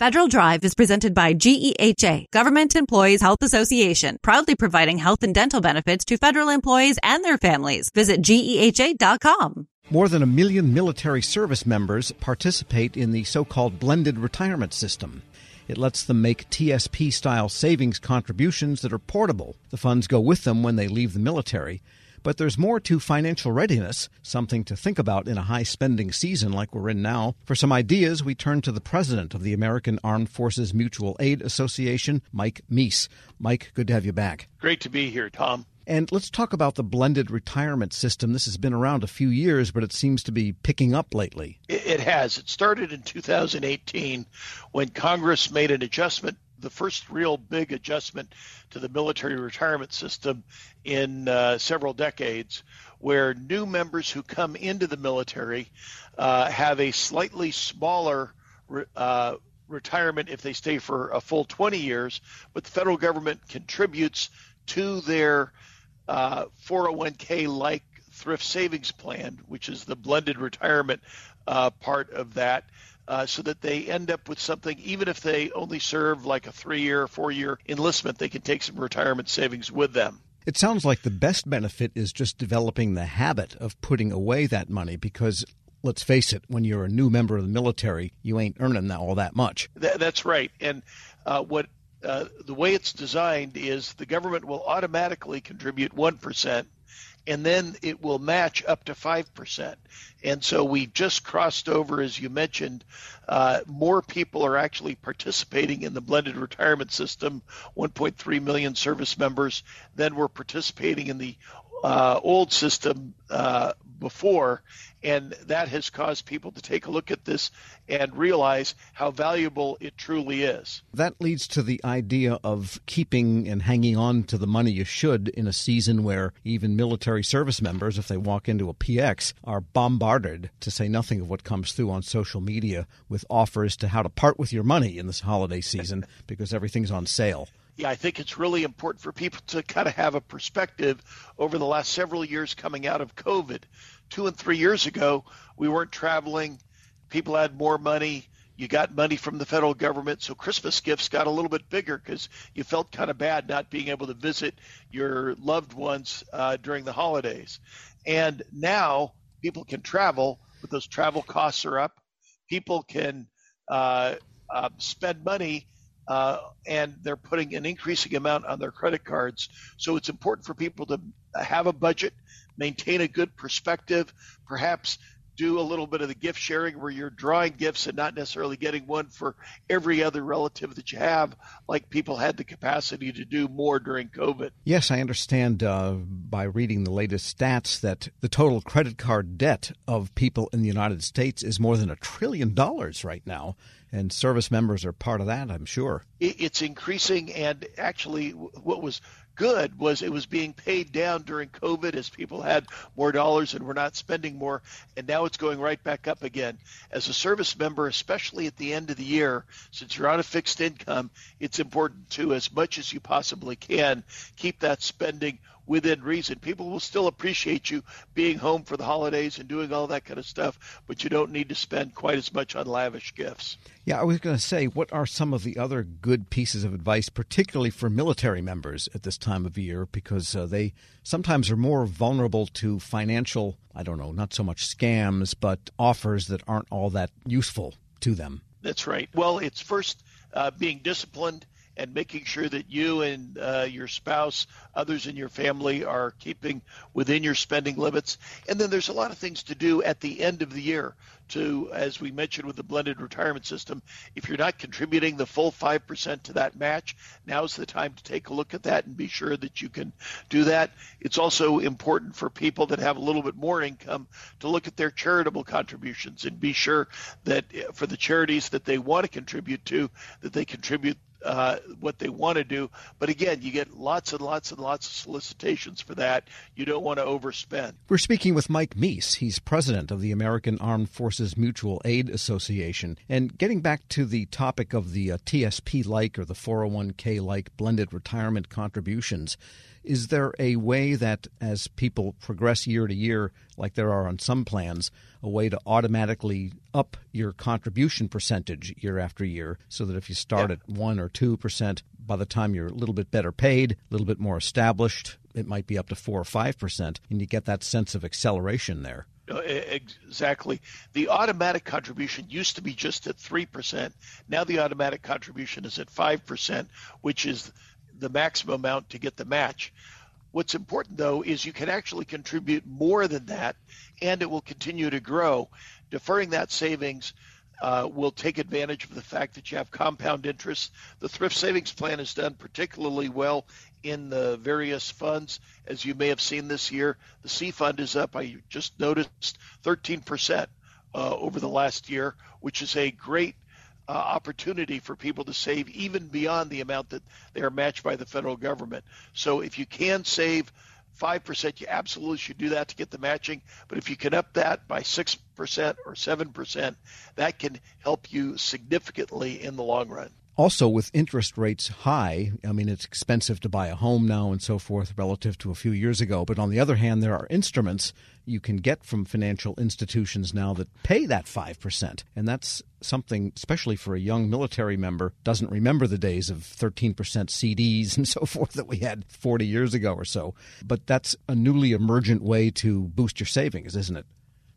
Federal Drive is presented by GEHA, Government Employees Health Association, proudly providing health and dental benefits to federal employees and their families. Visit GEHA.com. More than a million military service members participate in the so called blended retirement system. It lets them make TSP style savings contributions that are portable. The funds go with them when they leave the military. But there's more to financial readiness, something to think about in a high spending season like we're in now. For some ideas, we turn to the president of the American Armed Forces Mutual Aid Association, Mike Meese. Mike, good to have you back. Great to be here, Tom. And let's talk about the blended retirement system. This has been around a few years, but it seems to be picking up lately. It has. It started in 2018 when Congress made an adjustment the first real big adjustment to the military retirement system in uh, several decades, where new members who come into the military uh, have a slightly smaller uh, retirement if they stay for a full 20 years, but the federal government contributes to their 401k uh, like thrift savings plan, which is the blended retirement uh, part of that uh, so that they end up with something, even if they only serve like a three year or four year enlistment, they can take some retirement savings with them. It sounds like the best benefit is just developing the habit of putting away that money because let's face it, when you're a new member of the military, you ain't earning that all that much. Th- that's right. And uh, what uh, the way it's designed is the government will automatically contribute 1% and then it will match up to 5%. And so we just crossed over, as you mentioned, uh, more people are actually participating in the blended retirement system, 1.3 million service members, than were participating in the uh, old system uh, before, and that has caused people to take a look at this and realize how valuable it truly is. That leads to the idea of keeping and hanging on to the money you should in a season where even military service members, if they walk into a PX, are bombarded, to say nothing of what comes through on social media, with offers to how to part with your money in this holiday season because everything's on sale yeah, I think it's really important for people to kind of have a perspective over the last several years coming out of COVID. Two and three years ago, we weren't traveling. People had more money. You got money from the federal government, so Christmas gifts got a little bit bigger because you felt kind of bad not being able to visit your loved ones uh, during the holidays. And now people can travel, but those travel costs are up. People can uh, uh, spend money uh, and they're putting an increasing amount on their credit cards. So it's important for people to have a budget, maintain a good perspective, perhaps do a little bit of the gift sharing where you're drawing gifts and not necessarily getting one for every other relative that you have, like people had the capacity to do more during COVID. Yes, I understand uh, by reading the latest stats that the total credit card debt of people in the United States is more than a trillion dollars right now. And service members are part of that, I'm sure. It's increasing, and actually, what was good was it was being paid down during COVID as people had more dollars and were not spending more. And now it's going right back up again. As a service member, especially at the end of the year, since you're on a fixed income, it's important to, as much as you possibly can, keep that spending within reason. People will still appreciate you being home for the holidays and doing all that kind of stuff, but you don't need to spend quite as much on lavish gifts. Yeah, I was going to say, what are some of the other good pieces of advice, particularly for military members at this time of year, because uh, they sometimes are more vulnerable to financial, I don't know, not so much scams, but offers that aren't all that useful to them? That's right. Well, it's first uh, being disciplined and making sure that you and uh, your spouse, others in your family are keeping within your spending limits. And then there's a lot of things to do at the end of the year to, as we mentioned with the blended retirement system, if you're not contributing the full 5% to that match, now's the time to take a look at that and be sure that you can do that. It's also important for people that have a little bit more income to look at their charitable contributions and be sure that uh, for the charities that they want to contribute to, that they contribute uh, what they want to do. But again, you get lots and lots and lots of solicitations for that. You don't want to overspend. We're speaking with Mike Meese. He's president of the American Armed Forces Mutual Aid Association. And getting back to the topic of the uh, TSP like or the 401k like blended retirement contributions, is there a way that as people progress year to year, like there are on some plans, a way to automatically up your contribution percentage year after year so that if you start yeah. at 1 or 2%, by the time you're a little bit better paid, a little bit more established, it might be up to 4 or 5%, and you get that sense of acceleration there. Exactly. The automatic contribution used to be just at 3%. Now the automatic contribution is at 5%, which is the maximum amount to get the match. What's important though is you can actually contribute more than that and it will continue to grow. Deferring that savings uh, will take advantage of the fact that you have compound interest. The thrift savings plan has done particularly well in the various funds. As you may have seen this year, the C fund is up. I just noticed 13% uh, over the last year, which is a great uh, opportunity for people to save even beyond the amount that they are matched by the federal government. So if you can save 5%, you absolutely should do that to get the matching. But if you can up that by 6% or 7%, that can help you significantly in the long run. Also, with interest rates high, I mean, it's expensive to buy a home now and so forth relative to a few years ago. But on the other hand, there are instruments you can get from financial institutions now that pay that 5%. And that's something, especially for a young military member, doesn't remember the days of 13% CDs and so forth that we had 40 years ago or so. But that's a newly emergent way to boost your savings, isn't it?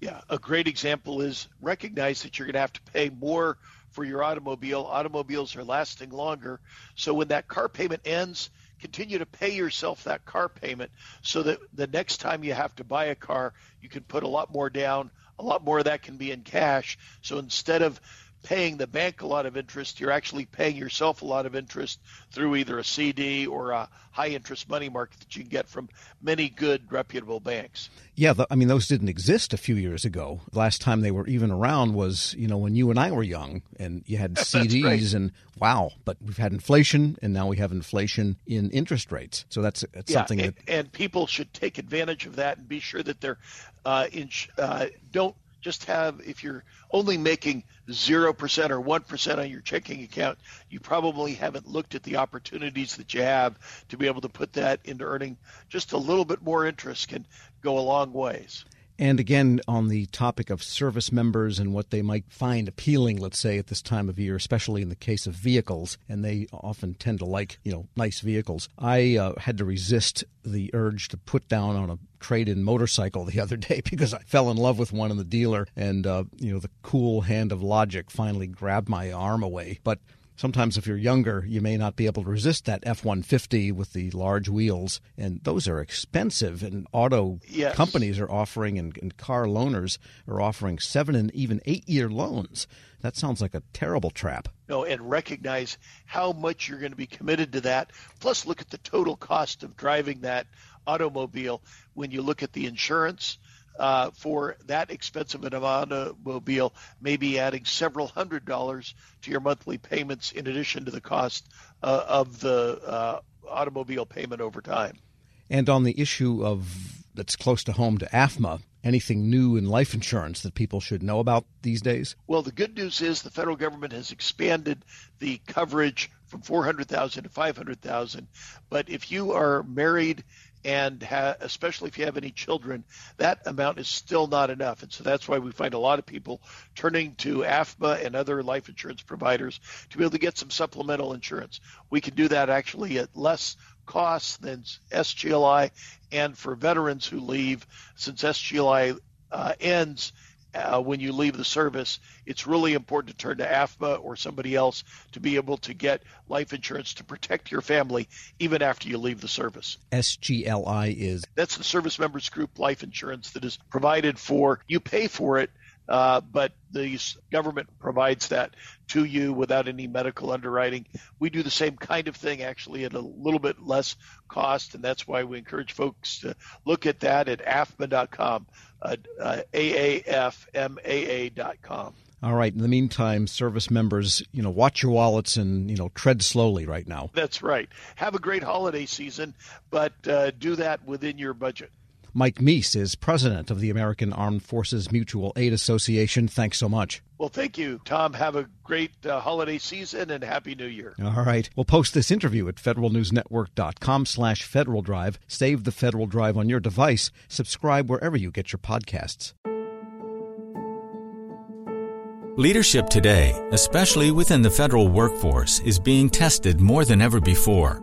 Yeah, a great example is recognize that you're going to have to pay more for your automobile. Automobiles are lasting longer. So when that car payment ends, continue to pay yourself that car payment so that the next time you have to buy a car, you can put a lot more down. A lot more of that can be in cash. So instead of paying the bank a lot of interest, you're actually paying yourself a lot of interest through either a CD or a high interest money market that you can get from many good reputable banks. Yeah, the, I mean those didn't exist a few years ago. The last time they were even around was, you know, when you and I were young and you had CDs and wow, but we've had inflation and now we have inflation in interest rates. So that's, that's yeah, something and, that and people should take advantage of that and be sure that they're uh, in, uh, don't just have if you're only making 0% or 1% on your checking account you probably haven't looked at the opportunities that you have to be able to put that into earning just a little bit more interest can go a long ways and again, on the topic of service members and what they might find appealing, let's say, at this time of year, especially in the case of vehicles, and they often tend to like, you know, nice vehicles. I uh, had to resist the urge to put down on a trade-in motorcycle the other day because I fell in love with one in the dealer, and uh, you know, the cool hand of logic finally grabbed my arm away. But sometimes if you're younger, you may not be able to resist that F 150 with the large wheels. And those are expensive. And auto yes. companies are offering, and, and, car loaners are offering seven and even eight year loans. That sounds like a terrible trap. No, and recognize how much you're going to be committed to that. Plus, look at the total cost of driving that automobile when you look at the insurance uh, for that expensive an automobile, maybe adding several hundred dollars to your monthly payments in addition to the cost uh, of the uh, automobile payment over time. And on the issue of that's close to home to AFMA, anything new in life insurance that people should know about these days? Well, the good news is the federal government has expanded the coverage from 400,000 to 500,000. But if you are married and ha- especially if you have any children, that amount is still not enough. And so that's why we find a lot of people turning to AFMA and other life insurance providers to be able to get some supplemental insurance. We can do that actually at less cost than SGLI, and for veterans who leave, since SGLI uh, ends uh, when you leave the service, it's really important to turn to AFMA or somebody else to be able to get life insurance to protect your family even after you leave the service. SGLI is? That's the Service Members Group life insurance that is provided for. You pay for it, uh, but the government provides that to you without any medical underwriting. We do the same kind of thing actually at a little bit less cost, and that's why we encourage folks to look at that at afma.com, uh, uh, aafmaa.com. All right. In the meantime, service members, you know, watch your wallets and you know tread slowly right now. That's right. Have a great holiday season, but uh, do that within your budget. Mike Meese is president of the American Armed Forces Mutual Aid Association. Thanks so much. Well, thank you, Tom. Have a great uh, holiday season and happy New Year. All right. We'll post this interview at federalnewsnetwork.com slash Federal Drive. Save the Federal Drive on your device. Subscribe wherever you get your podcasts. Leadership today, especially within the federal workforce, is being tested more than ever before.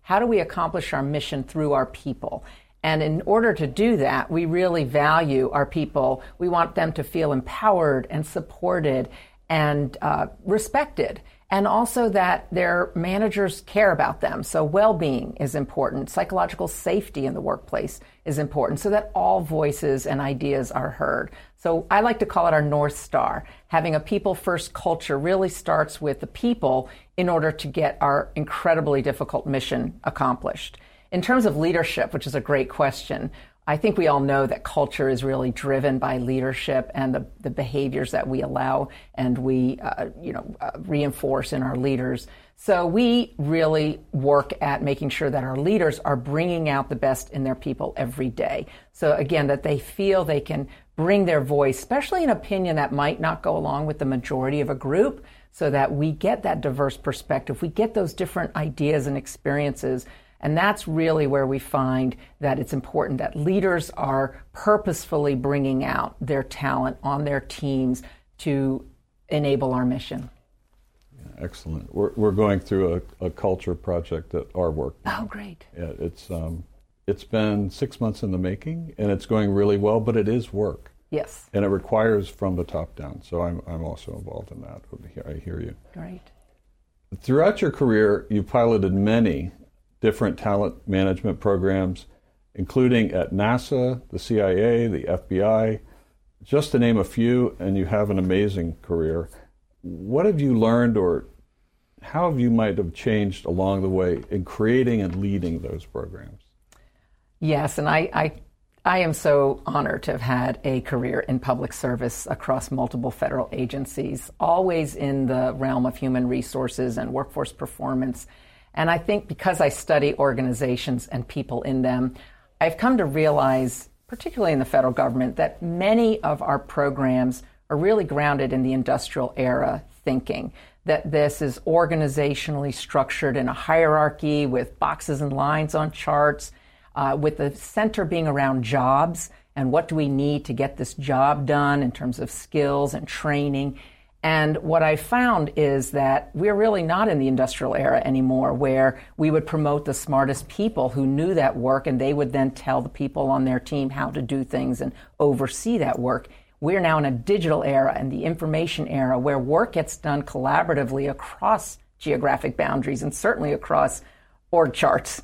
how do we accomplish our mission through our people. And in order to do that, we really value our people. We want them to feel empowered and supported and uh, respected and also that their managers care about them. So well-being is important. Psychological safety in the workplace is important so that all voices and ideas are heard. So I like to call it our North Star. Having a people first culture really starts with the people in order to get our incredibly difficult mission accomplished. In terms of leadership, which is a great question, I think we all know that culture is really driven by leadership and the, the behaviors that we allow and we, uh, you know, uh, reinforce in our leaders. So we really work at making sure that our leaders are bringing out the best in their people every day. So again, that they feel they can bring their voice, especially an opinion that might not go along with the majority of a group, so that we get that diverse perspective. We get those different ideas and experiences and that's really where we find that it's important that leaders are purposefully bringing out their talent on their teams to enable our mission. Yeah, excellent. We're, we're going through a, a, culture project at our work. Oh, great. Yeah, it's, um, it's been six months in the making, and it's going really well, but it is work. Yes. And it requires from the top down. So I'm, I'm also involved in that. I hear you. Great. Throughout your career, you've piloted many different talent management programs, including at NASA, the CIA, the FBI, just to name a few, and you have an amazing career. What have you learned, or how have you might have changed along the way in creating and leading those programs? Yes, and I, I, I am so honored to have had a career in public service across multiple federal agencies, always in the realm of human resources and workforce performance and I think because I study organizations and people in them, I've come to realize, particularly in the federal government, that many of our programs are really grounded in the industrial era thinking. That this is organizationally structured in a hierarchy with boxes and lines on charts, uh, with the center being around jobs and what do we need to get this job done in terms of skills and training. And what I found is that we're really not in the industrial era anymore, where we would promote the smartest people who knew that work and they would then tell the people on their team how to do things and oversee that work. We're now in a digital era and the information era where work gets done collaboratively across geographic boundaries and certainly across org charts.